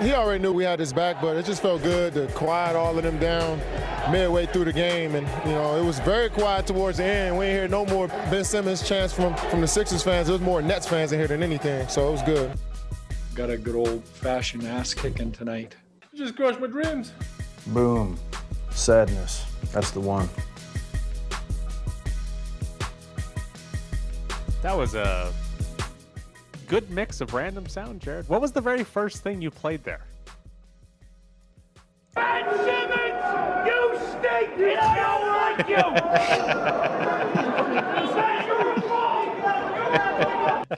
he already knew we had his back, but it just felt good to quiet all of them down midway through the game. And, you know, it was very quiet towards the end. We ain't hear no more Ben Simmons chants from, from the Sixers fans. It was more Nets fans in here than anything. So it was good. Got a good old fashioned ass kicking tonight. You just crushed my dreams. Boom. Sadness. That's the one. That was a good mix of random sound, Jared. What was the very first thing you played there? Ben Simmons, you stink, and I don't like you.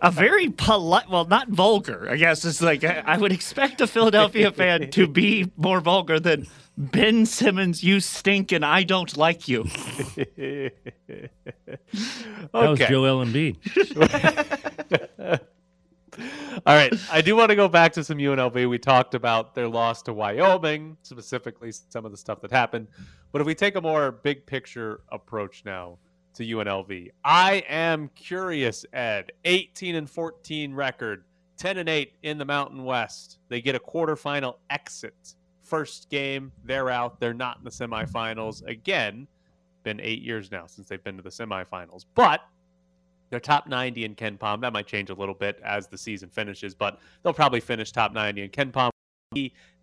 a very polite, well, not vulgar. I guess it's like I, I would expect a Philadelphia fan to be more vulgar than Ben Simmons. You stink, and I don't like you. okay. That was Joel Embiid. All right. I do want to go back to some UNLV. We talked about their loss to Wyoming, specifically some of the stuff that happened. But if we take a more big picture approach now to UNLV, I am curious, Ed. 18 and 14 record, 10 and 8 in the Mountain West. They get a quarterfinal exit. First game, they're out. They're not in the semifinals. Again, been eight years now since they've been to the semifinals. But they're top 90 in KenPom. That might change a little bit as the season finishes, but they'll probably finish top 90 in KenPom.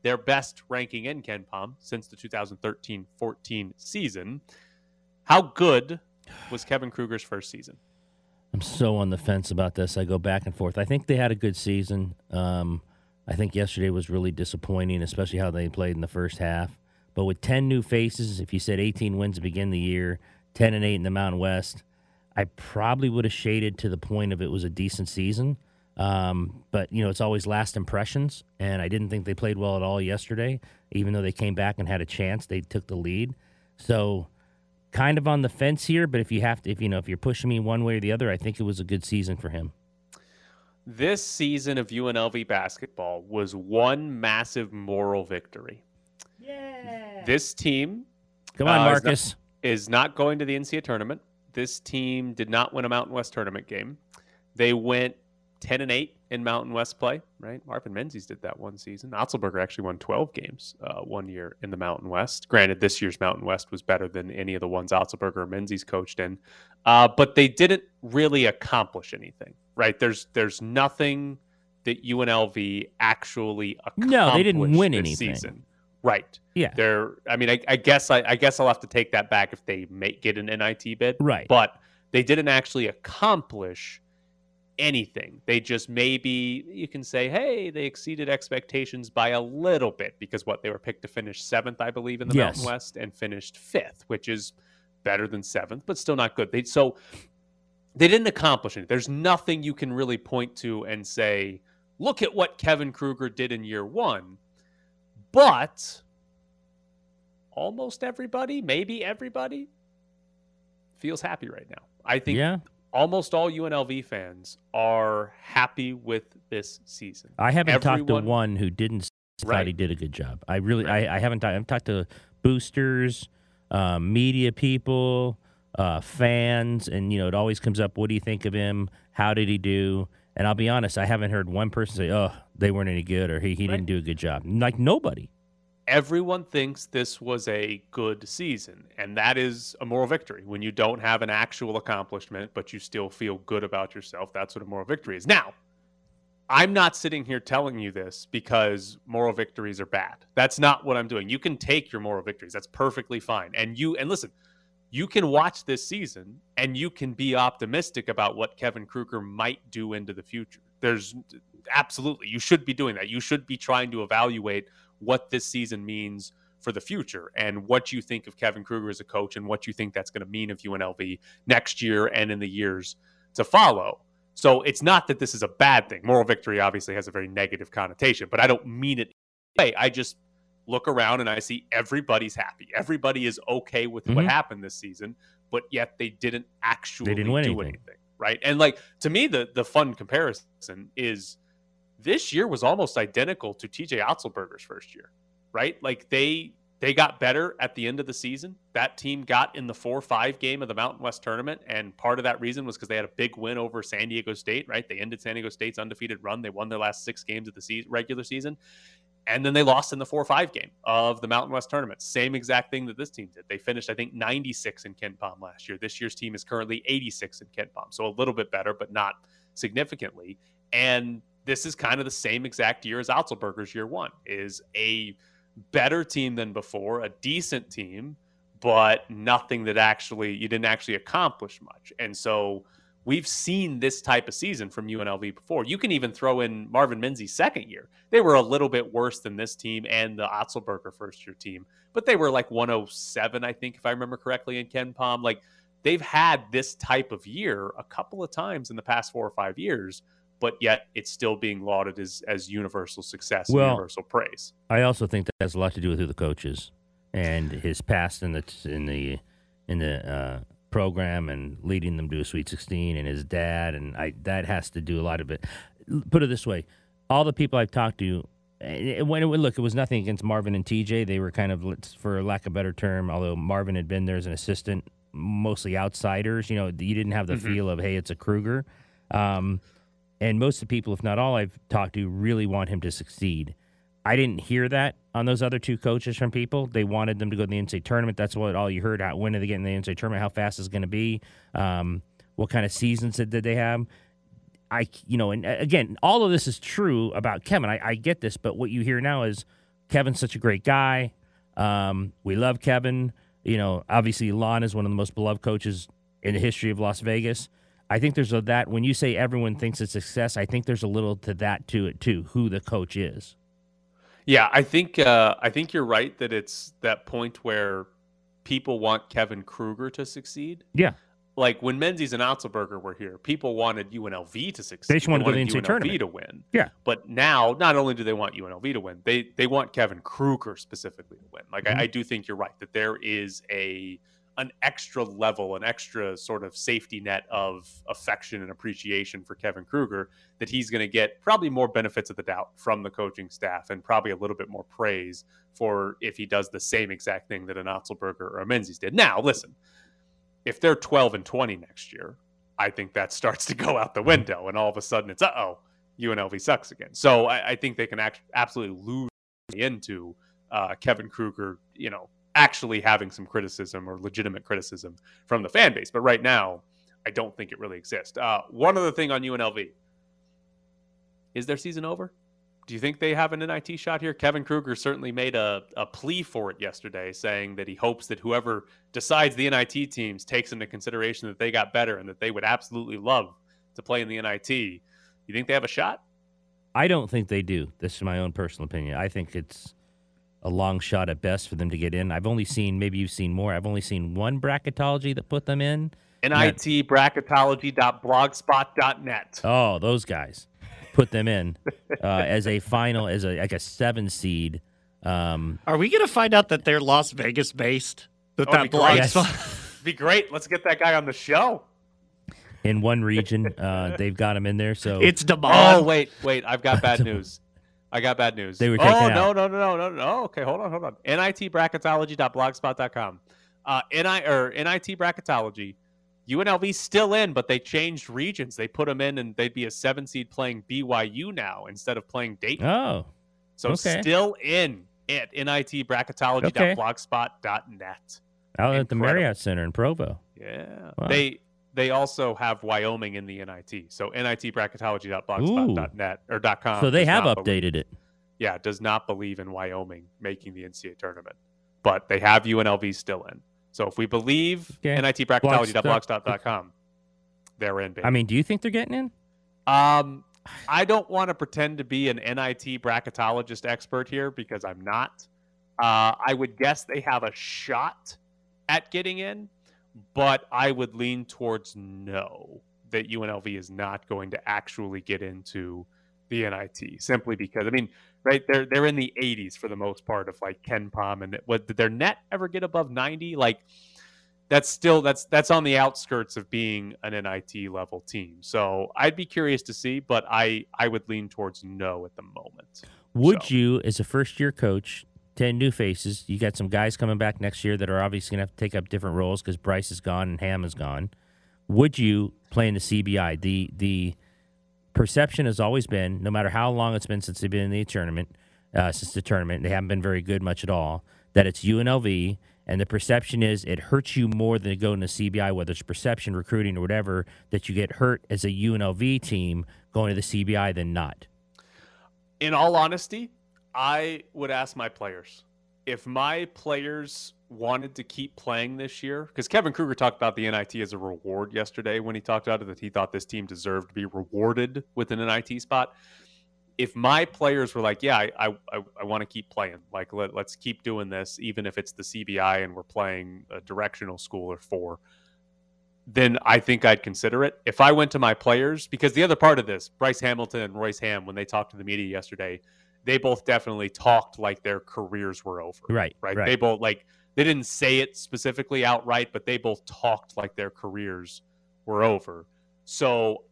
Their best ranking in KenPom since the 2013-14 season. How good was Kevin Kruger's first season? I'm so on the fence about this. I go back and forth. I think they had a good season. Um, I think yesterday was really disappointing, especially how they played in the first half. But with 10 new faces, if you said 18 wins to begin the year, 10 and 8 in the Mountain West, I probably would have shaded to the point of it was a decent season. Um, but you know, it's always last impressions, and I didn't think they played well at all yesterday. Even though they came back and had a chance, they took the lead. So, kind of on the fence here. But if you have to, if you know, if you're pushing me one way or the other, I think it was a good season for him. This season of UNLV basketball was one massive moral victory. Yeah. This team, come on, uh, Marcus, is not, is not going to the NCAA tournament this team did not win a Mountain West tournament game. They went 10 and 8 in Mountain West play, right? Marvin Menzies did that one season. Otzelberger actually won 12 games uh, one year in the Mountain West. Granted, this year's Mountain West was better than any of the ones Otzelberger or Menzies coached in, uh, but they didn't really accomplish anything, right? There's there's nothing that UNLV actually accomplished. No, they didn't win anything. season. Right. Yeah. They're. I mean, I, I guess I, I guess I'll have to take that back if they make get an NIT bid. Right. But they didn't actually accomplish anything. They just maybe you can say, hey, they exceeded expectations by a little bit because what they were picked to finish seventh, I believe, in the Yes. Mountain West, and finished fifth, which is better than seventh, but still not good. They so they didn't accomplish it. There's nothing you can really point to and say, look at what Kevin Kruger did in year one. But almost everybody, maybe everybody, feels happy right now. I think Yeah. almost all UNLV fans are happy with this season. I haven't talked to one who didn't s- thought Right. he did a good job. I really, I, I haven't. talked I've talked to boosters, um, media people, uh, fans, and you know, it always comes up. What do you think of him? How did he do? And I'll be honest, I haven't heard one person say, "Oh, they weren't any good," or "He he didn't do a good job." Like nobody. everyone thinks this was a good season, and that is a moral victory. When you don't have an actual accomplishment, but you still feel good about yourself, that's what a moral victory is. Now, I'm not sitting here telling you this because moral victories are bad. That's not what I'm doing. You can take your moral victories. That's perfectly fine. And you and listen, you can watch this season and you can be optimistic about what Kevin Kruger might do into the future. There's absolutely you should be doing that. You should be trying to evaluate what this season means for the future and what you think of Kevin Kruger as a coach and what you think that's going to mean of UNLV next year and in the years to follow. So it's not that this is a bad thing. Moral victory obviously has a very negative connotation, but I don't mean it. Hey, I just look around and I see everybody's happy. Everybody is okay with what Mhm. happened this season, but yet they didn't actually they didn't do anything. anything, right? And like to me, the the fun comparison is this year was almost identical to TJ Otzelberger's first year, right? Like they they got better at the end of the season. That team got in the four five game of the Mountain West tournament, and part of that reason was because they had a big win over San Diego State, right? They ended San Diego State's undefeated run. They won their last six games of the se- regular season, And then they lost in the 4 5 game of the Mountain West tournament. Same exact thing that this team did. They finished, I think, 96 in KenPom last year. This year's team is currently 86 in KenPom. So a little bit better, but not significantly. And this is kind of the same exact year as Otzelberger's year one is a better team than before, a decent team, but nothing that actually you didn't actually accomplish much. And so we've seen this type of season from UNLV before. You can even throw in Marvin Menzies' second year. They were a little bit worse than this team and the Otzelberger first year team, but they were like 107, I think, if I remember correctly, in KenPom. Like they've had this type of year a couple of times in the past four or five years but yet it's still being lauded as as universal success, well, universal praise. I also think that has a lot to do with who the coach is and his past in the in the in the uh, program and leading them to a Sweet 16 and his dad and I that has to do a lot of it. Put it this way, all the people I've talked to. When it, would look, it was nothing against Marvin and TJ. They were kind of, for lack of a better term, although Marvin had been there as an assistant, mostly outsiders. You know, you didn't have the mm-hmm. feel of, hey, it's a Kruger. Um, and most of the people, if not all I've talked to, really want him to succeed. I didn't hear that on those other two coaches from people. They wanted them to go to the NCAA tournament. That's what all you heard. How when are they getting the NCAA tournament? How fast is it going to be? Um, what kind of seasons did they have? I, you know, and again, all of this is true about Kevin. I, I get this, but what you hear now is Kevin's such a great guy. Um, we love Kevin. You know, obviously, Lon is one of the most beloved coaches in the history of Las Vegas. I think there's a that when you say everyone thinks it's success, I think there's a little to that to it too, who the coach is. Yeah, I think uh, I think you're right that it's that point where people want Kevin Kruger to succeed. Yeah. Like when Menzies and Otzelberger were here, people wanted UNLV to succeed. They just wanted, they wanted to UNLV tournament. to win. Yeah. But now, not only do they want UNLV to win, they they want Kevin Kruger specifically to win. Like mm-hmm. I, I do think you're right that there is a an extra level, an extra sort of safety net of affection and appreciation for Kevin Kruger that he's going to get probably more benefits of the doubt from the coaching staff and probably a little bit more praise for if he does the same exact thing that an Otzelberger or a Menzies did. Now, listen, if they're 12 and 20 next year, I think that starts to go out the window and all of a sudden it's, uh oh, UNLV sucks again. So I, I think they can act, absolutely lose into uh, Kevin Kruger, you know, actually having some criticism or legitimate criticism from the fan base. But right now, I don't think it really exists. Uh, one other thing on UNLV is their season over? Do you think they have an NIT shot here? Kevin Kruger certainly made a, a plea for it yesterday, saying that he hopes that whoever decides the NIT teams takes into consideration that they got better and that they would absolutely love to play in the NIT. You think they have a shot? I don't think they do. This is my own personal opinion. I think it's a long shot at best for them to get in. I've only seen, maybe you've seen more. I've only seen one bracketology that put them in. NITbracketology.blogspot.net. Oh, those guys put them in uh, as a final, as a like a seven seed. Um, Are we going to find out that they're Las Vegas based? That oh, that blog yes. be great. Let's get that guy on the show. In one region, uh, they've got him in there. So it's Demond. Oh wait, wait! I've got bad news. I got bad news. They were taken oh, out. no, no, no, no, no, no. Okay, hold on, hold on. NITbracketology.blogspot.com. Uh, NI or NIT bracketology. UNLV still in, but they changed regions. They put them in, and they'd be a seven seed playing BYU now instead of playing Dayton. Oh, so okay. still in at NITbracketology.blogspot.net. Out at the Marriott Center in Provo. Yeah, wow. they they also have Wyoming in the NIT. So nitbracketology.blogspot.net or .com. So they have updated believe, it. Yeah, does not believe in Wyoming making the NCAA tournament, but they have UNLV still in. So if we believe okay. nitbracketology.blogspot.com, they're in. Baby. I mean, do you think they're getting in? Um, I don't want to pretend to be an NIT bracketologist expert here because I'm not. Uh, I would guess they have a shot at getting in but I would lean towards no, that UNLV is not going to actually get into the NIT simply because I mean, right? They're they're in the 80s for the most part of like KenPom, and what did their net ever get above 90? Like that's still that's that's on the outskirts of being an NIT level team. So I'd be curious to see, but I I would lean towards no at the moment. Would so. you, as a first year coach, 10 new faces. You got some guys coming back next year that are obviously going to have to take up different roles because Bryce is gone and Ham is gone. Would you play in the CBI? The the perception has always been, no matter how long it's been since they've been in the tournament, uh, since the tournament. They haven't been very good much at all. That it's UNLV, and the perception is it hurts you more than to the CBI, whether it's perception, recruiting, or whatever, that you get hurt as a UNLV team going to the CBI than not. In all honesty, I would ask my players if my players wanted to keep playing this year, because Kevin Kruger talked about the NIT as a reward yesterday when he talked about it, that he thought this team deserved to be rewarded with an NIT spot. If my players were like, yeah, I I, I, want to keep playing, like let, let's keep doing this, even if it's the CBI and we're playing a directional school or four, then I think I'd consider it. If I went to my players, because the other part of this, Bryce Hamilton and Royce Ham, when they talked to the media yesterday, they both definitely talked like their careers were over. Right, Right. right. They both like they didn't say it specifically outright, but they both talked like their careers were over. So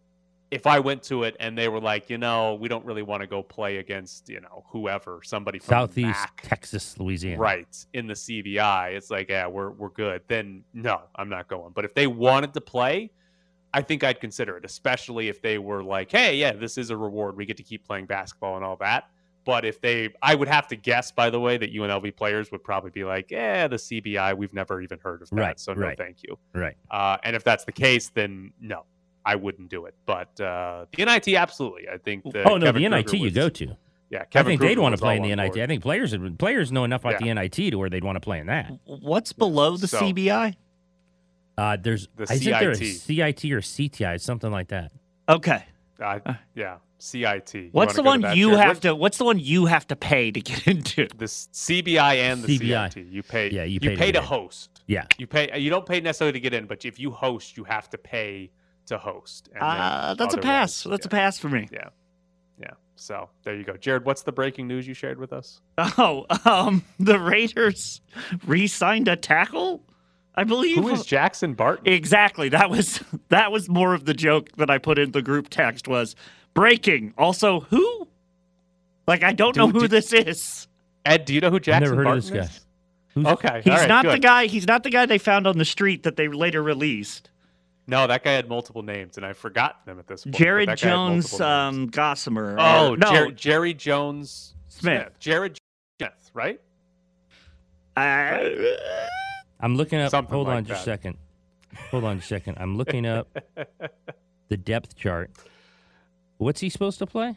if I went to it and they were like, you know, we don't really want to go play against, you know, whoever, somebody from Southeast Texas, Louisiana. right in the CBI, it's like, yeah, we're we're good. Then no, I'm not going. But if they wanted to play, I think I'd consider it, especially if they were like, hey, yeah, this is a reward. We get to keep playing basketball and all that. But if they, I would have to guess, by the way, that UNLV players would probably be like, yeah, the CBI, we've never even heard of that. Right, so no, right. thank you. Right. Uh, and if that's the case, then no, I wouldn't do it. But uh, the NIT, absolutely. I think. The oh no, Kevin the NIT Kruger you go to. Yeah, I Kevin think they'd want to play in the NIT. board. I think players players know enough about Yeah. the NIT to where they'd want to play in that. What's below the So- CBI? Uh, there's The I think there's CIT. CIT or CTI, something like that. Okay. Uh, yeah, CIT. You What's the one go to that, you Jared? have to? What's the one you have to pay to get into? The CBI and the CBI. CIT. You pay. Yeah, you you pay to to host. Yeah. You pay. You don't pay necessarily to get in, but if you host, you have to pay to host. and Uh, that's a pass. That's a pass for me. Yeah. Yeah. So there you go, Jared. What's the breaking news you shared with us? Oh, um, the Raiders re-signed a tackle. I believe. Who is Jackson Barton? Exactly. That was that was more of the joke that I put in the group text was breaking. Also, who? Like I don't know who do- this is. Ed, do you know who Jackson never heard of Barton this guy. is? Who's- Okay. He's all right, not the guy. He's not the guy they found on the street that they later released. No, that guy had multiple names, and I've forgotten them at this point. Jared that guy had Jones, multiple um, Gossamer. Oh, or- no, Jer- Jerry Jones Smith. Jared Smith, right? uh, I'm looking up. Something hold like on just a second. Hold on just a second. I'm looking up the depth chart. What's he supposed to play?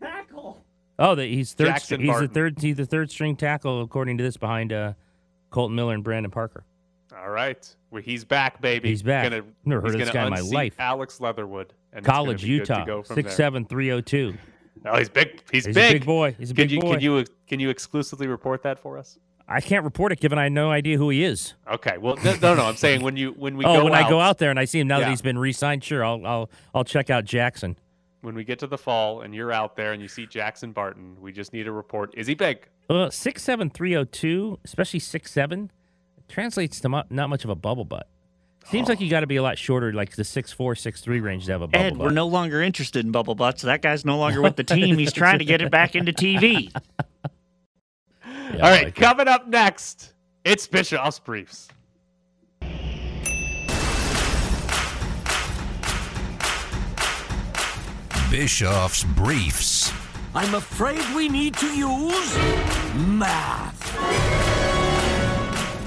tackle. Oh, the, he's third. Jackson string- he's the third. He's the third string tackle according to this behind uh, Colton Miller and Brandon Parker. All right. Well, he's back, baby. He's back. Gonna, Never heard he's of this guy in my life. Alex Leatherwood. And College, be good to Utah, go from six there. seven three oh two. Oh, he's big. He's, He's big. a big boy. He's a Can big you boy. can you can you exclusively report that for us? I can't report it given I have no idea who he is. Okay. Well, no, no, no. I'm saying when you when we oh, go when out, I go out there and I see him now that he's been re-signed, sure, I'll I'll I'll check out Jackson. when we get to the fall and you're out there and you see Jackson Barton, we just need a report. Is he big? Uh, six seven three oh two, especially six seven, translates to mu- not much of a bubble butt. Seems like you got to be a lot shorter, like the six four six three range to have a bubble Ed, butt. we're no longer interested in bubble butts. That guy's no longer with the team. He's trying to get it back into TV. Yeah, All I right. like it. coming up next, it's Bischoff's Briefs. Bischoff's Briefs. I'm afraid we need to use math.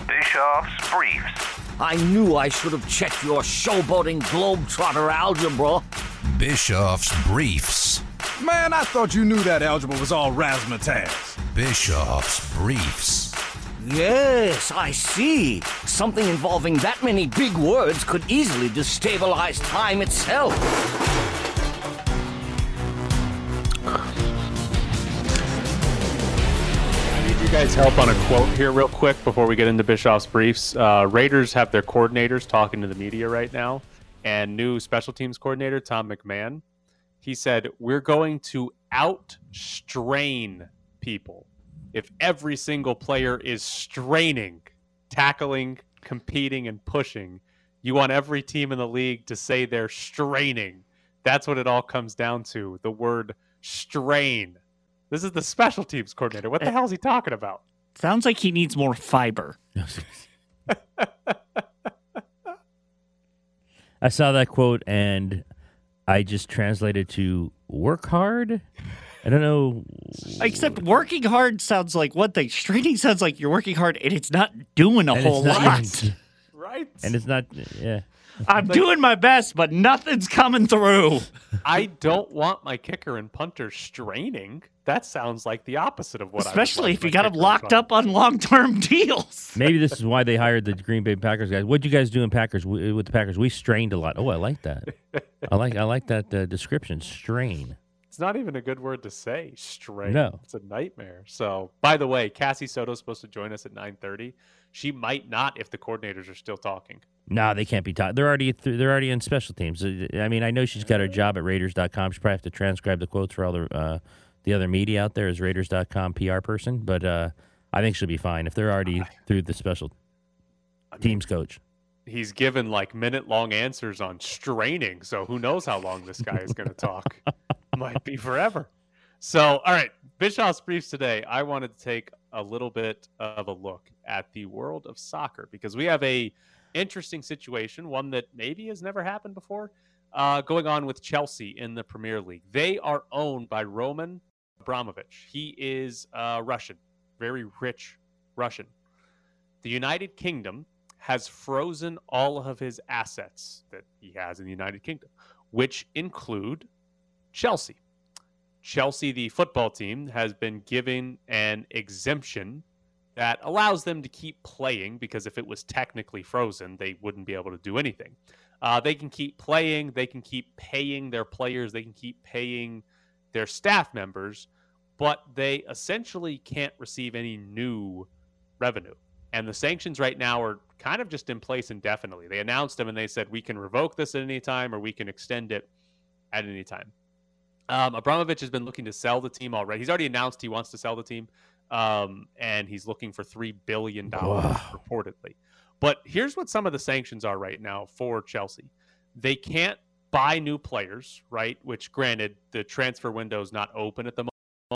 Bischoff's Briefs. I knew I should have checked your showboating globetrotter algebra. Bischoff's Briefs. Man, I thought you knew that algebra was all razzmatazz. Bischoff's Briefs. Yes, I see. Something involving that many big words could easily destabilize time itself. I need you guys' help on a quote here, real quick, before we get into Bischoff's briefs. Uh, Raiders have their coordinators talking to the media right now, and new special teams coordinator Tom McMahon. He said, "We're going to outstrain people. If every single player is straining, tackling, competing, and pushing, you want every team in the league to say they're straining. That's what it all comes down to. The word strain." This is the special teams coordinator. What the eh. hell is he talking about? Sounds like he needs more fiber. I saw that quote and I just translated to work hard I don't know. Except working hard sounds like one thing. Straining sounds like you're working hard and it's not doing a and whole lot. even- Right. and it's not. Yeah. I'm doing my best, but nothing's coming through. I don't want my kicker and punter straining. That sounds like the opposite of what. I would Especially like if you got them locked punter. up on long term deals. Maybe this is why they hired the Green Bay Packers guys. What would you guys do in Packers we- with the Packers? We strained a lot. Oh, I like that. I like I like that uh, description. Strain. It's not even a good word to say. Strain. No. it's a nightmare. So, by the way, Cassie Soto's supposed to join us at 9:30. She might not if the coordinators are still talking. No, they can't be taught. They're already th- they're already in special teams. Uh, I mean, I know she's got her job at Raiders.com. She probably have to transcribe the quotes for all the uh, the other media out there as Raiders.com PR person. But uh, I think she'll be fine if they're already through the special teams coach. He's given like minute long answers on straining, so who knows how long this guy is going to talk? Might be forever. So, all right, Bischoff's briefs today. I wanted to take a little bit of a look at the world of soccer because we have a interesting situation, one that maybe has never happened before, uh, going on with Chelsea in the Premier League. They are owned by Roman Abramovich. He is uh, Russian, very rich Russian. The United Kingdom has frozen all of his assets that he has in the United Kingdom, which include Chelsea. Chelsea, the football team, has been given an exemption that allows them to keep playing because if it was technically frozen, they wouldn't be able to do anything. Uh, they can keep playing, they can keep paying their players, they can keep paying their staff members, but they essentially can't receive any new revenue. And the sanctions right now are kind of just in place indefinitely. They announced them and they said we can revoke this at any time or we can extend it at any time. Um, Abramovich has been looking to sell the team already. He's already announced he wants to sell the team, um, and he's looking for three billion dollars reportedly. But here's what some of the sanctions are right now for Chelsea: they can't buy new players, right? Which, granted, the transfer window is not open at the moment.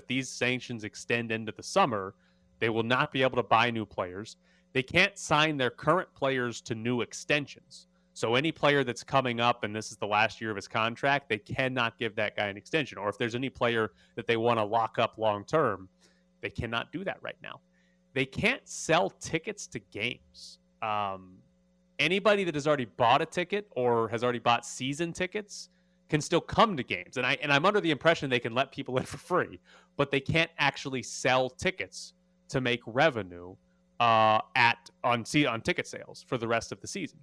These sanctions extend into the summer. They will not be able to buy new players. They can't sign their current players to new extensions. So any player that's coming up and this is the last year of his contract, they cannot give that guy an extension. Or if there's any player that they want to lock up long term, they cannot do that right now. They can't sell tickets to games. Um, anybody that has already bought a ticket or has already bought season tickets can still come to games. And I and I'm under the impression they can let people in for free, but they can't actually sell tickets to make revenue uh, at on on ticket sales for the rest of the season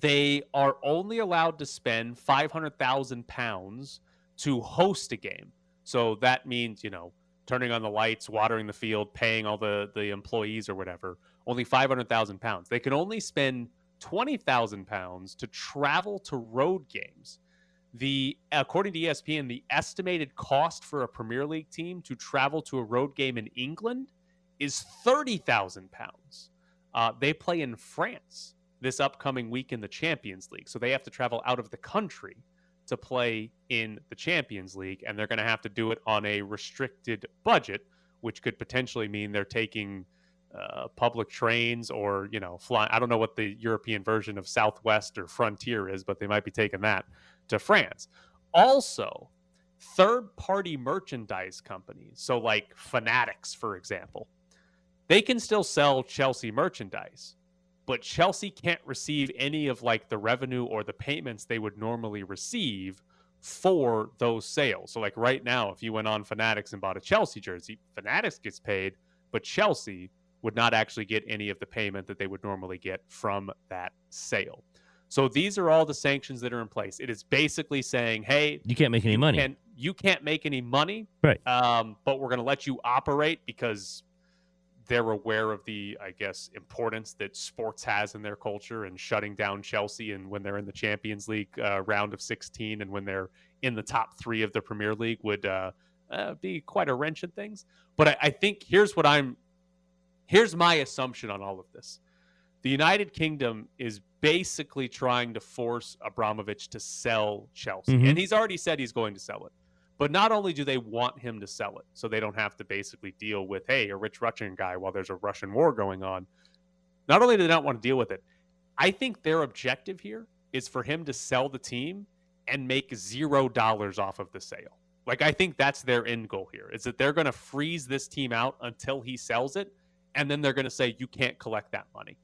they are only allowed to spend 500,000 pounds to host a game. So that means, you know, turning on the lights, watering the field, paying all the, the employees or whatever, only 500,000 pounds. They can only spend 20,000 pounds to travel to road games. The according to ESPN, the estimated cost for a Premier League team to travel to a road game in England is 30,000 pounds. Uh, they play in France this upcoming week in the Champions League. So they have to travel out of the country to play in the Champions League, and they're going to have to do it on a restricted budget, which could potentially mean they're taking uh, public trains or, you know, flying. I don't know what the European version of Southwest or Frontier is, but they might be taking that to France. Also, third party merchandise companies, so like Fanatics, for example, they can still sell Chelsea merchandise but Chelsea can't receive any of like the revenue or the payments they would normally receive for those sales. So like right now, if you went on Fanatics and bought a Chelsea jersey, Fanatics gets paid, but Chelsea would not actually get any of the payment that they would normally get from that sale. So these are all the sanctions that are in place. It is basically saying, hey, You can't make any money. and you can't make any money, Right. um, but we're going to let you operate because they're aware of the, I guess, importance that sports has in their culture and shutting down Chelsea and when they're in the Champions League uh, round of 16 and when they're in the top three of the Premier League would uh, uh, be quite a wrench in things. But I, I think here's what I'm, here's my assumption on all of this. The United Kingdom is basically trying to force Abramovich to sell Chelsea. Mhm. And he's already said he's going to sell it. But not only do they want him to sell it, so they don't have to basically deal with, hey, a rich Russian guy while there's a Russian war going on. Not only do they not want to deal with it, I think their objective here is for him to sell the team and make zero dollars off of the sale. Like I think that's their end goal here. Is that they're going to freeze this team out until he sells it, and then they're going to say you can't collect that money.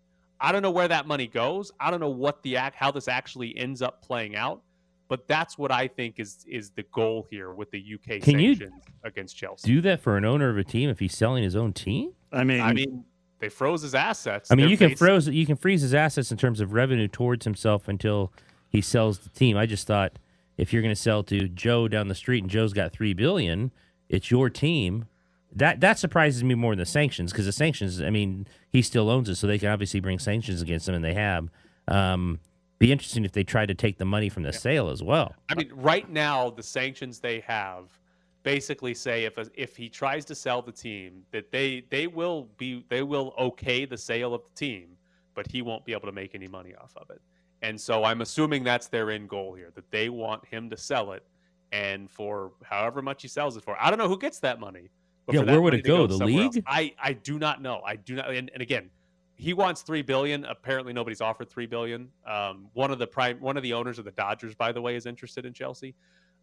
I don't know where that money goes. I don't know what the act how this actually ends up playing out. But that's what I think is is the goal here with the UK Can you sanctions against Chelsea. Do that for an owner of a team if he's selling his own team? I mean, I mean, they froze his assets. I mean, They're you can facing- froze you can freeze his assets in terms of revenue towards himself until he sells the team. I just thought if you're going to sell to Joe down the street and Joe's got three billion, it's your team. That that surprises me more than the sanctions because the sanctions. I mean, he still owns it, so they can obviously bring sanctions against him, and they have. Um, be interesting if they try to take the money from the sale as well. I mean, right now the sanctions they have basically say if if he tries to sell the team that they they will be they will okay the sale of the team, but he won't be able to make any money off of it. And so I'm assuming that's their end goal here that they want him to sell it, and for however much he sells it for, I don't know who gets that money. But Yeah, where would it to go? The else, league? I I do not know. I do not. And, and again, he wants three billion. Apparently, nobody's offered three billion. Um, one of the prime, one of the owners of the Dodgers, by the way, is interested in Chelsea.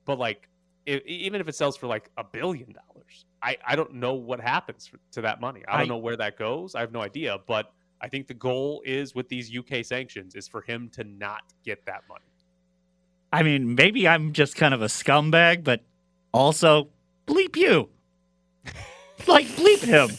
But like, if, even if it sells for like a billion dollars, I I don't know what happens for, to that money. I don't I- know where that goes. I have no idea. But I think the goal is with these UK sanctions is for him to not get that money. I mean, maybe I'm just kind of a scumbag, but also bleep you. like bleep him.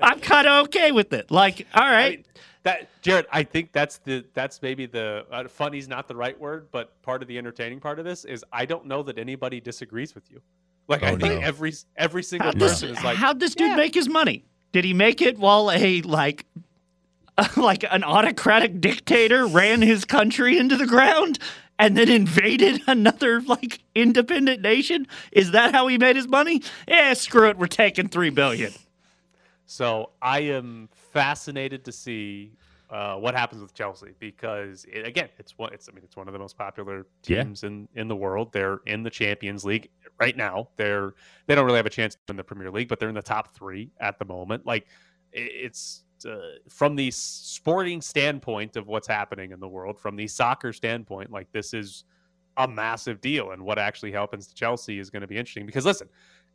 I'm kind of okay with it. Like, all right. I mean, that Jared, I think that's the that's maybe the uh, funny's not the right word, but part of the entertaining part of this is I don't know that anybody disagrees with you. Like I Oh, think no. every every single How'd this, person is like, how'd this dude yeah. make his money? Did he make it while a like like an autocratic dictator ran his country into the ground and then invaded another like independent nation? Is that how he made his money? Yeah, screw it. We're taking three billion. So I am fascinated to see uh, what happens with Chelsea because it, again, it's one. It's I mean, it's one of the most popular Yeah. teams in in the world. They're in the Champions League right now. They're they don't really have a chance in the Premier League, but they're in the top three at the moment. Like i- it's. Uh, from the sporting standpoint of what's happening in the world, from the soccer standpoint, like this is a massive deal, and what actually happens to Chelsea is going to be interesting. Because listen,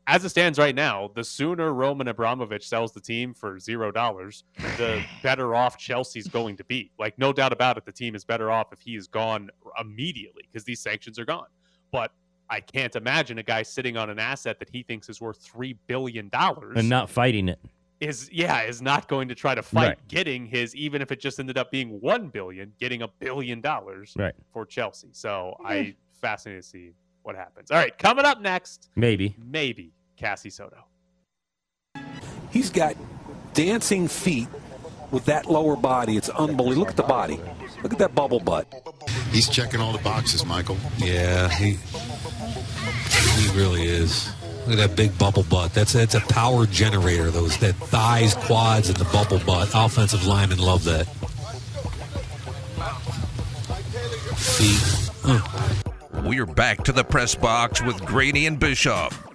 as it stands right now, the sooner Roman Abramovich sells the team for zero dollars, the better off Chelsea's going to be. Like, no doubt about it, the team is better off if he is gone immediately because these sanctions are gone. But I can't imagine a guy sitting on an asset that he thinks is worth three billion dollars And not fighting it. Is yeah is not going to try to fight Right. getting his even if it just ended up being one billion, getting a billion dollars Right. for Chelsea. So I fascinated to see what happens. All right, coming up next, Maybe. maybe Cassie Soto. He's got dancing feet with that lower body. It's unbelievable. Look at the body. Look at that bubble butt. He's checking all the boxes, Michael. Yeah, he he really is. Look at that big bubble butt. That's that's a power generator. Those that thighs, quads, and the bubble butt. Offensive linemen love that. Feet. Uh. We're back to the press box with Grady and Bischoff.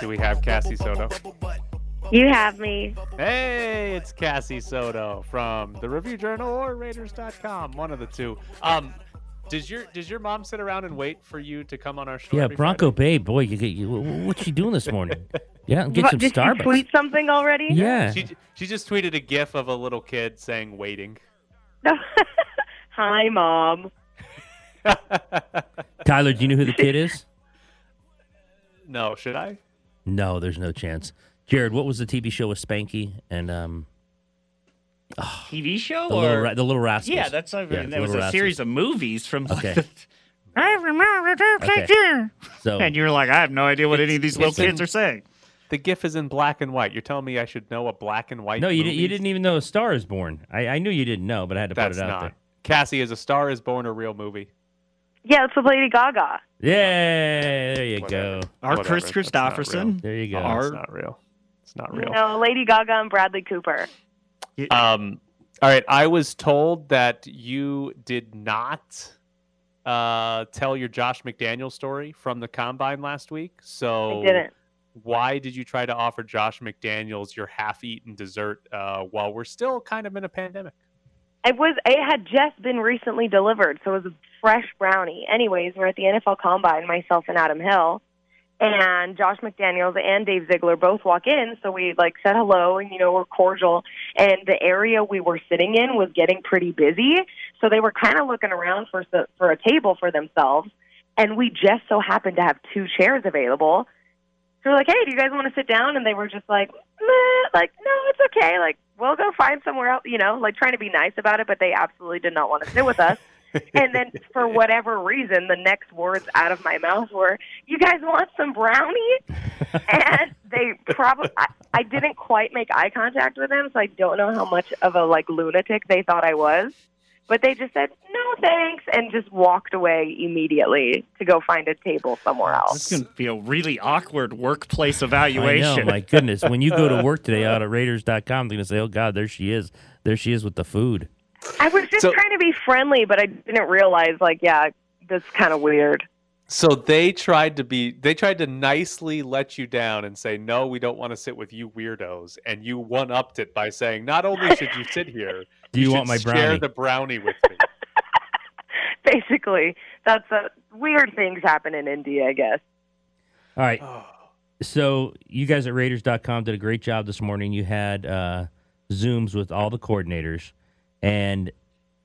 Do we have Cassie Soto? You have me. Hey, it's Cassie Soto from the Review Journal or Raiders.com, one of the two. Um, does your does your mom sit around and wait for you to come on our show? Yeah, every Bronco Babe, boy, you get you. What's she doing this morning? Yeah, get What, some did Starbucks. you tweet something already? Yeah. She she just tweeted a GIF of a little kid saying "waiting." Hi, mom. Tyler, do you know who the kid is? No, should I? No, there's no chance. Jared, what was the TV show with Spanky and um TV show the or little the little rascals? Yeah, that's I mean, Yeah, that was a Rascals. series of movies from like Okay. the I remember the Okay. picture. So And you're like, I have no idea what any of these little It's in- kids are saying. The GIF is in black and white. You're telling me I should know a black and white? no, you didn't. You didn't even know A Star Is Born. I, I knew you didn't know, but I had to That's put it out not. there. Cassie, is a Star is Born a real movie? Yeah, it's with Lady Gaga. Yeah, there you Whatever. go. Our Whatever, Kris Kristofferson. There you go. Our- It's not real. It's not real. No, Lady Gaga and Bradley Cooper. Um, all right. I was told that you did not uh, tell your Josh McDaniels story from the combine last week. So I didn't. Why did you try to offer Josh McDaniels your half-eaten dessert uh, while we're still kind of in a pandemic? It was. It had just been recently delivered, so it was a fresh brownie. Anyways, we're at the NFL Combine, myself and Adam Hill, and Josh McDaniels and Dave Ziegler both walk in. So we like said hello, and you know we're cordial. And the area we were sitting in was getting pretty busy, so they were kind of looking around for for a table for themselves. And we just so happened to have two chairs available. So we're like, hey, do you guys want to sit down? And they were just like, Meh, like, no, it's okay. Like, we'll go find somewhere else, you know, like trying to be nice about it, but they absolutely did not want to sit with us. And then for whatever reason, the next words out of my mouth were, "You guys want some brownie?" and they probably I, I didn't quite make eye contact with them, so I don't know how much of a like lunatic they thought I was. But they just said no thanks and just walked away immediately to go find a table somewhere else. This is gonna be a really awkward workplace I evaluation. know, my goodness. When you go to work today out at Raiders.com, they're going to say, oh, God, there she is. There she is with the food. I was just So- trying to be friendly, but I didn't realize like yeah, this is kind of weird. So they tried to be they tried to nicely let you down and say, No, we don't want to sit with you weirdos. And you one upped it by saying, Not only should you sit here, Do you should want my brownie? share the brownie with me. Basically, that's a weird things happen in India, I guess. All right. So you guys at Raiders.com did a great job this morning. You had uh, Zooms with all the coordinators, and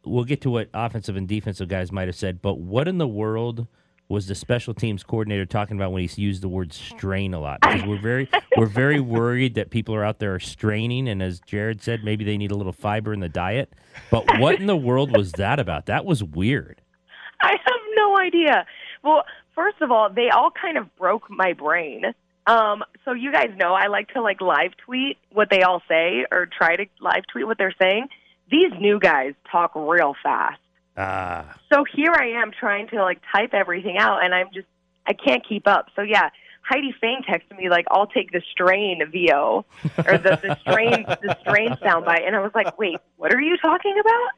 we'll get to what offensive and defensive guys might have said. But what in the world was the special teams coordinator talking about when he used the word strain a lot? Because we're very we're very worried that people are out there are straining, and as Jared said, maybe they need a little fiber in the diet. But what in the world was that about? That was weird. I have no idea. Well, first of all, they all kind of broke my brain. Um, so you guys know I like to like live tweet what they all say or try to live tweet what they're saying. These new guys talk real fast. Ah. So here I am trying to like type everything out and I'm just I can't keep up. So yeah, Heidi Fang texted me like I'll take the strain VO or the, the strain the strain soundbite and I was like, Wait, what are you talking about?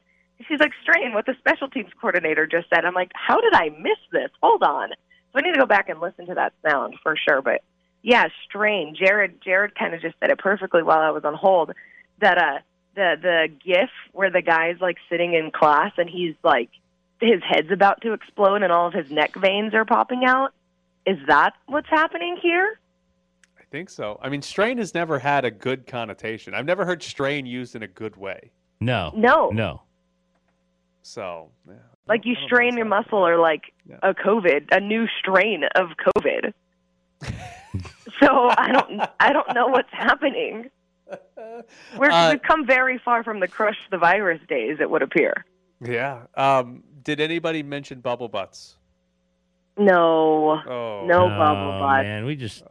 She's like, Strain, what the special teams coordinator just said. I'm like, How did I miss this? Hold on. So I need to go back and listen to that sound for sure. But yeah, strain. Jared Jared kind of just said it perfectly while I was on hold. That uh the the gif where the guy's like sitting in class and he's like his head's about to explode and all of his neck veins are popping out. Is that what's happening here? I think so. I mean, strain has never had a good connotation. I've never heard strain used in a good way. No. No. No. So yeah. Like you strain your muscle or like a COVID, a new strain of COVID. so I don't I don't know what's happening. We're, Uh, we've come very far from the crush the virus days, it would appear. Yeah. Um, did anybody mention bubble butts? No, Oh. no bubble butts. Oh, butt. man, we just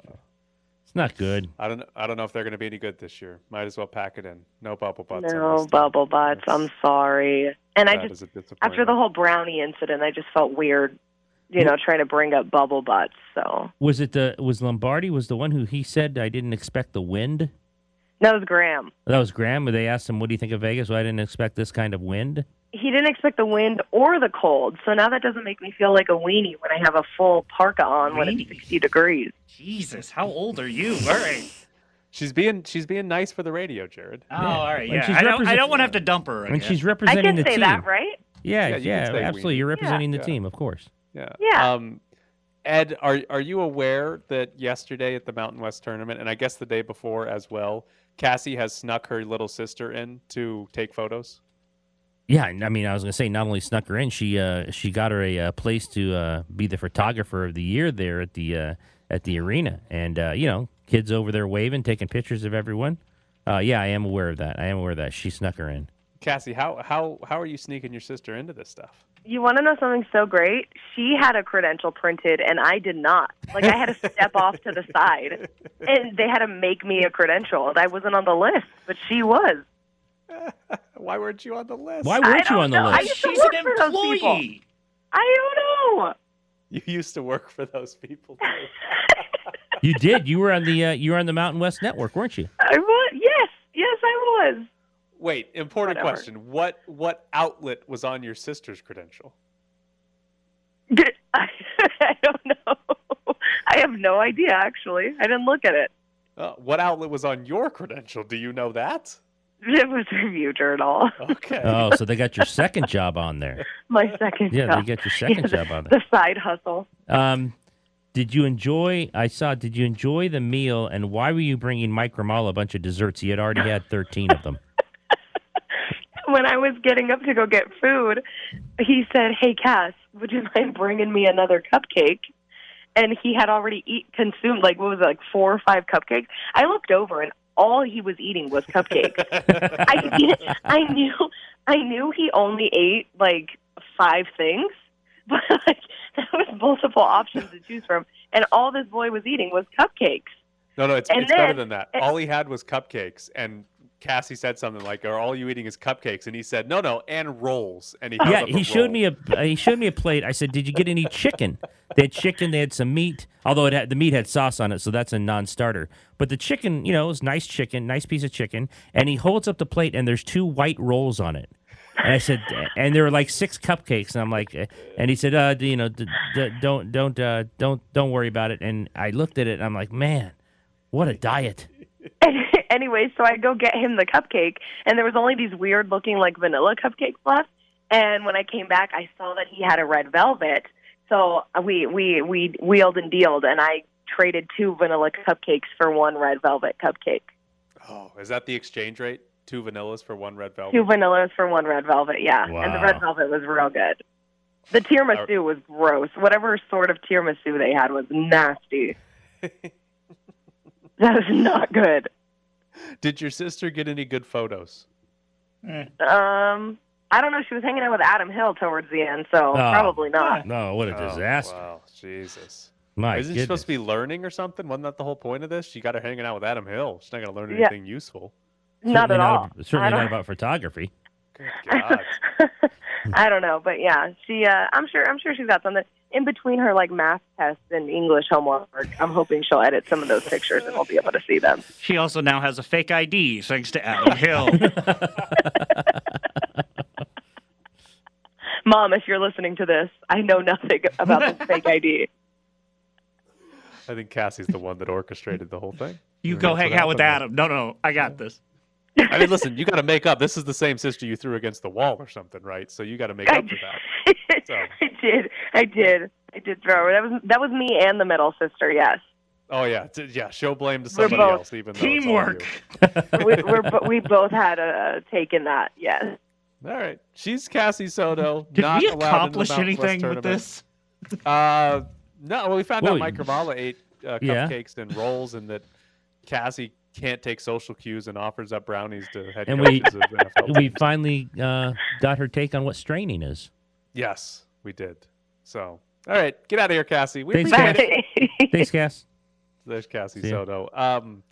it's not good. I don't. I don't know if they're going to be any good this year. Might as well pack it in. No bubble butts. No bubble butts. I'm sorry. And I just is a disappointment. after the whole brownie incident, I just felt weird, you know, trying to bring up bubble butts. So Was it the was Lombardi was the one who he said I didn't expect the wind? That was Graham. That was Graham. They asked him, "What do you think of Vegas?" Well, I didn't expect this kind of wind. He didn't expect the wind or the cold. So now that doesn't make me feel like a weenie when I have a full parka on when it's 60 degrees. Jesus, how old are you? All right. She's being she's being nice for the radio, Jared. Oh, all right. Yeah. I don't, I don't want to have to dump her. And again. she's I representing can the say team. that, right? Yeah, Yeah, yeah, you can say absolutely. weenie. You're representing Yeah. the team, of course. Yeah. Yeah. Um, Ed, are are you aware that yesterday at the Mountain West tournament, and I guess the day before as well, Cassie has snuck her little sister in to take photos? Yeah, I mean, I was gonna say, not only snuck her in, she uh, she got her a, uh place to uh, be the photographer of the year there at the uh, at the arena, and uh, you know, kids over there waving, taking pictures of everyone. Uh, yeah, I am aware of that. I am aware of that. She snuck her in. Cassie, how how how are you sneaking your sister into this stuff? You want to know something so great? She had a credential printed and I did not. Like I had to step off to the side and they had to make me a credential. And I wasn't on the list, but she was. Why weren't you on the list? Why weren't you on the know. I list? used to She's work an for those people. employee. I don't know. You used to work for those people. Too. You did. You were on the uh, you were on the Mountain West Network, weren't you? I was. Yes, yes, I was. Wait, important Whatever. question. What what outlet was on your sister's credential? I, I don't know. I have no idea. Actually, I didn't look at it. Uh, what outlet was on your credential? Do you know that? It was Review Journal. Okay. Oh, so they got your second job on there. My second Yeah, job. they got your second Yeah, job on there. The side hustle. Um, Did you enjoy? I saw. Did you enjoy the meal? And why were you bringing Mike Ramallah a bunch of desserts? He had already had thirteen of them. When I was getting up to go get food, he said, "Hey, Cass, would you mind bringing me another cupcake?" And he had already eat consumed like what was it, like four or five cupcakes. I looked over and all he was eating was cupcakes. I I knew I knew he only ate like five things, but like that was multiple options to choose from, and all this boy was eating was cupcakes. No, no, it's, And it's better than that. All he had was cupcakes, and Cassie said something like, "Are all you eating is cupcakes?" And he said, "No, no, and rolls." And he yeah, he showed roll. me a uh, he showed me a plate. I said, "Did you get any chicken?" They had chicken. They had some meat. Although it had, the meat had sauce on it, so that's a non-starter. But the chicken, you know, was nice chicken, nice piece of chicken. And he holds up the plate, and there's two white rolls on it. And I said, and there were like six cupcakes, and I'm like, and he said, uh, you know, d- d- don't don't uh, don't don't worry about it. And I looked at it, and I'm like, man, what a diet. anyway, so I go get him the cupcake, and there was only these weird looking like vanilla cupcakes left. And when I came back, I saw that he had a red velvet. So uh, we we we wheeled and dealed, and I traded two vanilla cupcakes for one red velvet cupcake. Oh, is that the exchange rate? Two vanillas for one red velvet. Two vanillas for one red velvet, yeah. And the red velvet was real good. The tiramisu was gross. Whatever sort of tiramisu they had was nasty. that was not good. Did your sister get any good photos? Um, I don't know. She was hanging out with Adam Hill towards the end, so Oh. probably not. No, what a Oh, disaster. wow, Jesus. My Isn't she supposed to be learning or something? Wasn't that the whole point of this? She got her hanging out with Adam Hill. She's not going to learn Yeah. anything useful. Not Certainly at all. ab- certainly I not don't- about photography. God. I don't know, but yeah, she. Uh, I'm sure. I'm sure she's got something in between her like math tests and English homework. I'm hoping she'll edit some of those pictures and we'll be able to see them. She also now has a fake ID thanks to Adam Hill. Mom, if you're listening to this, I know nothing about this fake ID. I think Cassie's the one that orchestrated the whole thing. You I go mean, that's hang out with happened Adam. No, no, I got this. There. I mean, listen, you got to make up. This is the same sister you threw against the wall or something, right? So you got to make up for that. So, I did. I did. I did throw her. That was that was me and the middle sister. Yes, oh yeah, t- yeah. Show blame to We're somebody both else, even though it's all you. we, we're we both had a, a take in that. Yes. All right, she's Cassie Soto. Did not we allowed in the accomplish anything with this? Uh, no. Well, we found Well, out Mike Ramallah ate uh, yeah. cupcakes and rolls, and that Cassie can't take social cues and offers up brownies to head And we we finally uh, got her take on what straining is. Yes, we did. So, all right, get out of here, Cassie. We Thanks, Cass. it. Thanks, Cass. There's Cassie See. Soto. Um,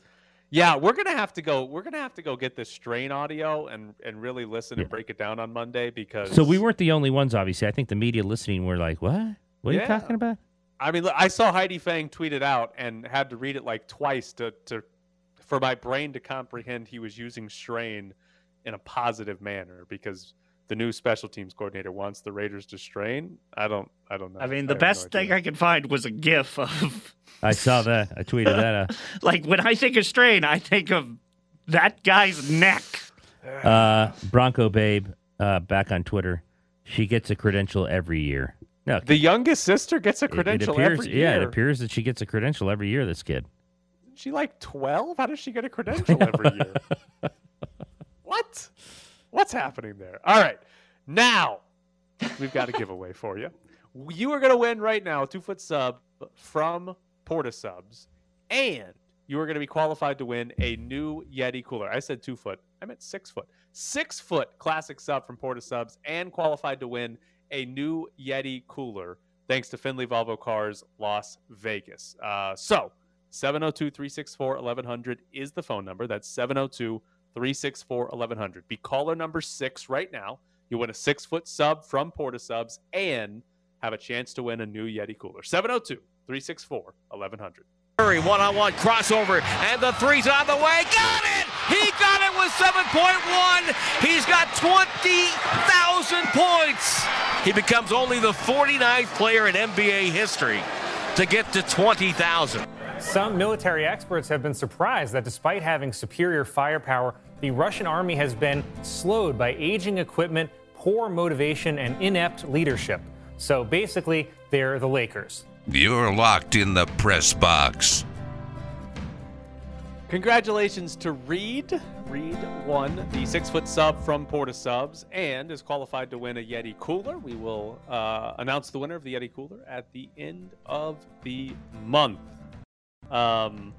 yeah, we're gonna have to go. We're gonna have to go get this strain audio and and really listen and break it down on Monday because. So we weren't the only ones, obviously. I think the media listening were like, "What? What are Yeah. you talking about?" I mean, I saw Heidi Fang tweet it out and had to read it like twice to, to for my brain to comprehend he was using strain in a positive manner because the new special teams coordinator wants the Raiders to strain. I don't. I don't know. I mean, the have no best idea. thing I could find was a GIF of I saw that. I tweeted that out. like when I think of strain, I think of that guy's neck. Uh, Bronco Babe, uh, back on Twitter. She gets a credential every year. No, The youngest sister gets a it- credential it appears, every year. Yeah, it appears that she gets a credential every year. This kid. She like twelve? How does she get a credential every year? what? What's happening there? All right, now we've got a giveaway for you. You are going to win right now a two foot sub from Port of Subs, and you are going to be qualified to win a new Yeti cooler. I said two foot. I meant six foot. Six foot classic sub from Port of Subs, and qualified to win a new Yeti cooler thanks to Findlay Volvo Cars Las Vegas. Uh, so 702 364 1100 is the phone number. That's 702 364 1100. Be caller number six right now. You win a six foot sub from Port of Subs and have a chance to win a new Yeti cooler. 702 364 1100. Murray, one-on-one crossover, and the three's on the way. Got it! He got it with 7.1. He's got 20,000 points. He becomes only the 49th player in NBA history to get to 20,000. Some military experts have been surprised that despite having superior firepower, the Russian army has been slowed by aging equipment, poor motivation, and inept leadership. So basically, they're the Lakers. You're locked in the press box. Congratulations to Reed. Reed won the six foot sub from Port of Subs and is qualified to win a Yeti cooler. We will uh, announce the winner of the Yeti cooler at the end of the month. Um,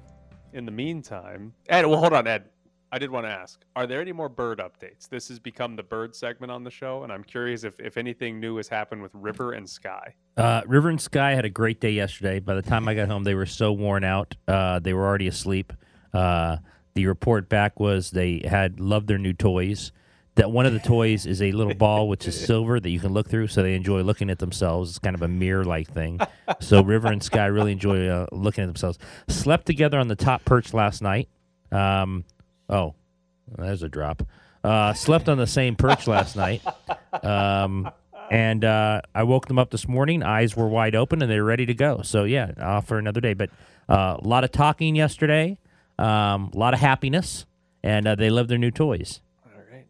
in the meantime, Ed, well, hold on, Ed. I did want to ask: Are there any more bird updates? This has become the bird segment on the show, and I'm curious if, if anything new has happened with River and Sky. Uh, River and Sky had a great day yesterday. By the time I got home, they were so worn out. Uh, they were already asleep. Uh, the report back was they had loved their new toys. That one of the toys is a little ball which is silver that you can look through, so they enjoy looking at themselves. It's kind of a mirror-like thing. So River and Sky really enjoy uh, looking at themselves. Slept together on the top perch last night. Um, oh, there's a drop. Uh, slept on the same perch last night. Um, and uh, I woke them up this morning. Eyes were wide open and they're ready to go. So yeah, off for another day. But uh, a lot of talking yesterday, um, a lot of happiness, and uh, they love their new toys.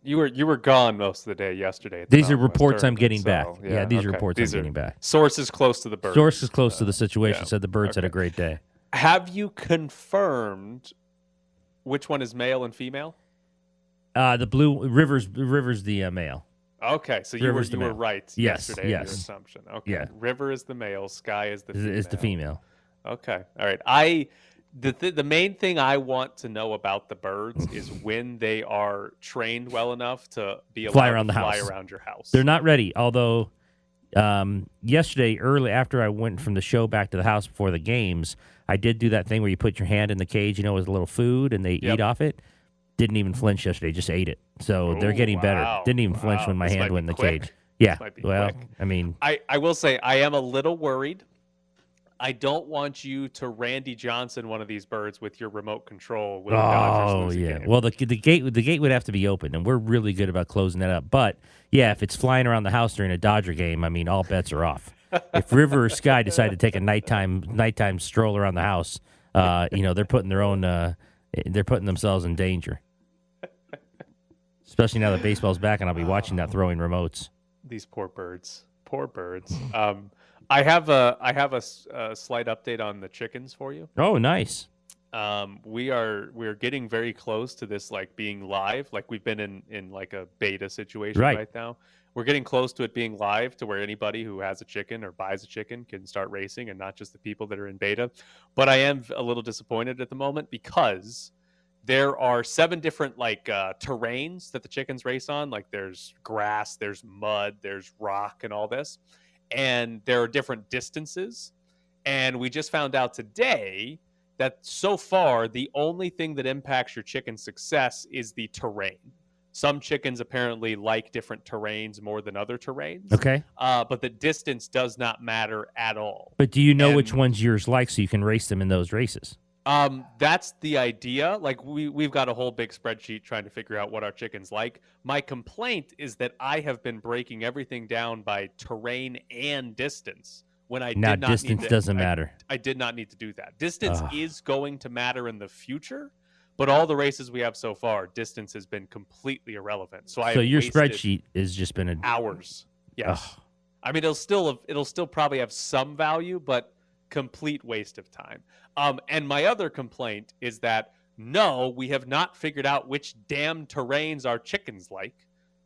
You were you were gone most of the day yesterday. the These are reports I'm getting so, back. Yeah, these are okay. reports I'm are getting back. Sources close to the bird. Sources close to the situation yeah. said the birds had a great day. Have you confirmed which one is male and female? Uh, the blue rivers rivers the uh, male. Okay, so you were River's the you were right Yes, yesterday in your yes. assumption. Okay, Yeah. River is the male, Sky is the female. is the female. Okay, all right. I the th- the main thing I want to know about the birds is when they are trained well enough to be fly around to the fly house. around your house. They're not ready. Although um, yesterday, early after I went from the show back to the house before the games, I did do that thing where you put your hand in the cage, you know, with a little food, and they Yep. eat off it. Didn't even flinch yesterday; just ate it. So they're Ooh, getting better. Didn't even flinch wow. when my This hand went in the quick. cage. Yeah. Well, quick. I mean, I, I will say I am a little worried. I don't want you to Randy Johnson one of these birds with your remote control. The Oh yeah. Well, the the gate the gate would have to be open, and we're really good about closing that up. But yeah, if it's flying around the house during a Dodger game, I mean, all bets are off. if River or Sky decide to take a nighttime nighttime stroll around the house, uh, you know, they're putting their own uh, they're putting themselves in danger. Especially now that baseball's back, and I'll be watching that throwing remotes. these poor birds, poor birds. Um, I have a I have a slight update on the chickens for you. Oh, nice. Um, we are we're getting very close to this like being live. Like we've been in in like a beta situation Right. right, now. We're getting close to it being live to where anybody who has a chicken or buys a chicken can start racing and not just the people that are in beta. But I am a little disappointed at the moment because there are seven different like uh, terrains that the chickens race on. Like there's grass, there's mud, there's rock, and all this, and there are different distances. And we just found out today that so far the only thing that impacts your chicken success is the terrain. Some chickens apparently like different terrains more than other terrains. Okay. Uh, but the distance does not matter at all. But do you know which ones yours like, so you can race them in those races? Um, that's the idea. Like we we've got a whole big spreadsheet trying to figure out what our chickens like. My complaint is that I have been breaking everything down by terrain and distance when I Now did not need distance to- doesn't I- matter. I did not need to do that. Distance Ugh. is going to matter in the future, but all the races we have so far, distance has been completely irrelevant. So I so your spreadsheet has just been a hours. Yes. I mean, it'll still it'll still probably have some value, but complete waste of time. Um, and my other complaint is that no, we have not figured out which damn terrains our chickens like.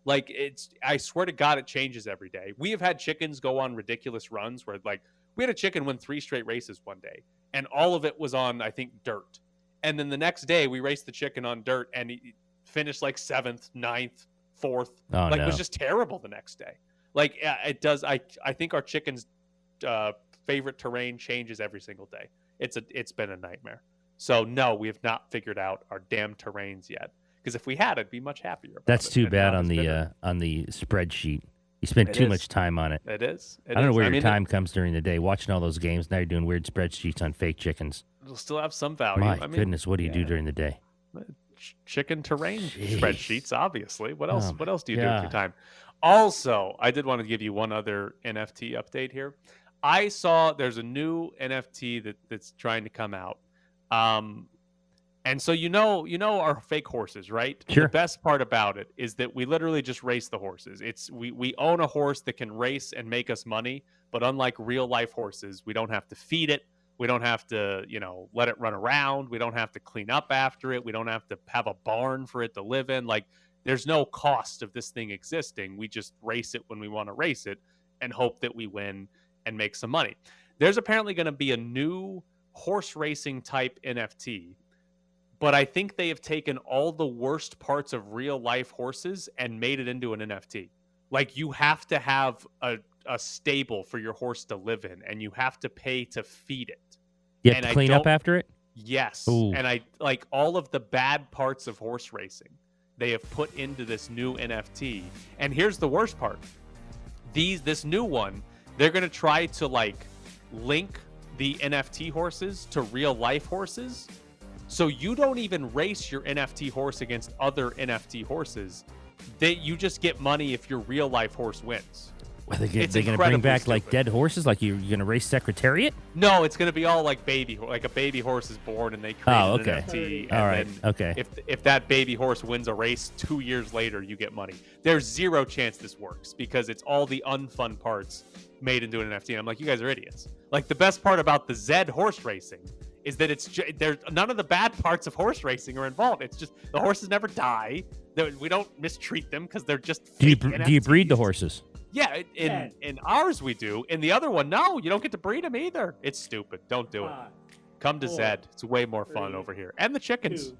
Like it's, I swear to God, it changes every day. We have had chickens go on ridiculous runs where, like, we had a chicken win three straight races one day, and all of it was on, I think, dirt. And then the next day, we raced the chicken on dirt, and he finished like seventh, ninth, fourth. Oh, like, it was just terrible the next day. Like, it does. I I think our chickens' uh, favorite terrain changes every single day. It's a it's been a nightmare. So no, we have not figured out our damn terrains yet. Because if we had, I'd be much happier. That's it, too and bad on the uh, on the spreadsheet. You spend It too is. much time on it. It is. It I don't know where I your mean, time comes during the day watching all those games. Now you're doing weird spreadsheets on fake chickens. It'll still have some value. My I mean, goodness, what do you do during the day? chicken terrain Jeez. spreadsheets obviously what else Oh what else do you do with your time also i did want to give you one other nft update here i saw there's a new nft that, that's trying to come out um, And so you know, you know our fake horses, right? Sure. The best part about it is that we literally just race the horses. It's we we own a horse that can race and make us money, but unlike real life horses, we don't have to feed it. We don't have to, you know, let it run around. We don't have to clean up after it. We don't have to have a barn for it to live in. Like there's no cost of this thing existing. We just race it when we want to race it and hope that we win and make some money. There's apparently going to be a new horse racing type NFT but I think they have taken all the worst parts of real life horses and made it into an NFT. Like you have to have a, a stable for your horse to live in, and you have to pay to feed it. You have And to clean up after it. Yes. Ooh. And I like all of the bad parts of horse racing they have put into this new NFT. And here's the worst part. These this new one, they're going to try to like link the NFT horses to real life horses. So you don't even race your NFT horse against other NFT horses. That you just get money if your real life horse wins. Are they, It's they going to bring incredibly back like dead horses? Like you, you're going to race Secretariat? No, it's going to be all like baby, like a baby horse is born and they create Oh, an okay. NFT. All and right, then okay. If if that baby horse wins a race two years later, you get money. There's zero chance this works because it's all the unfun parts made into an NFT. And I'm like, you guys are idiots. Like the best part about the Zed horse racing is that it's ju- there's none of the bad parts of horse racing are involved. It's just the horses never die. They're- We don't mistreat them because they're just. Do you do you breed the horses? Yeah, in- in in ours we do. In the other one, no, you don't get to breed them either. It's stupid. Don't do it. Ah, Come to four, Zed. It's way more fun over here. And the chickens. two,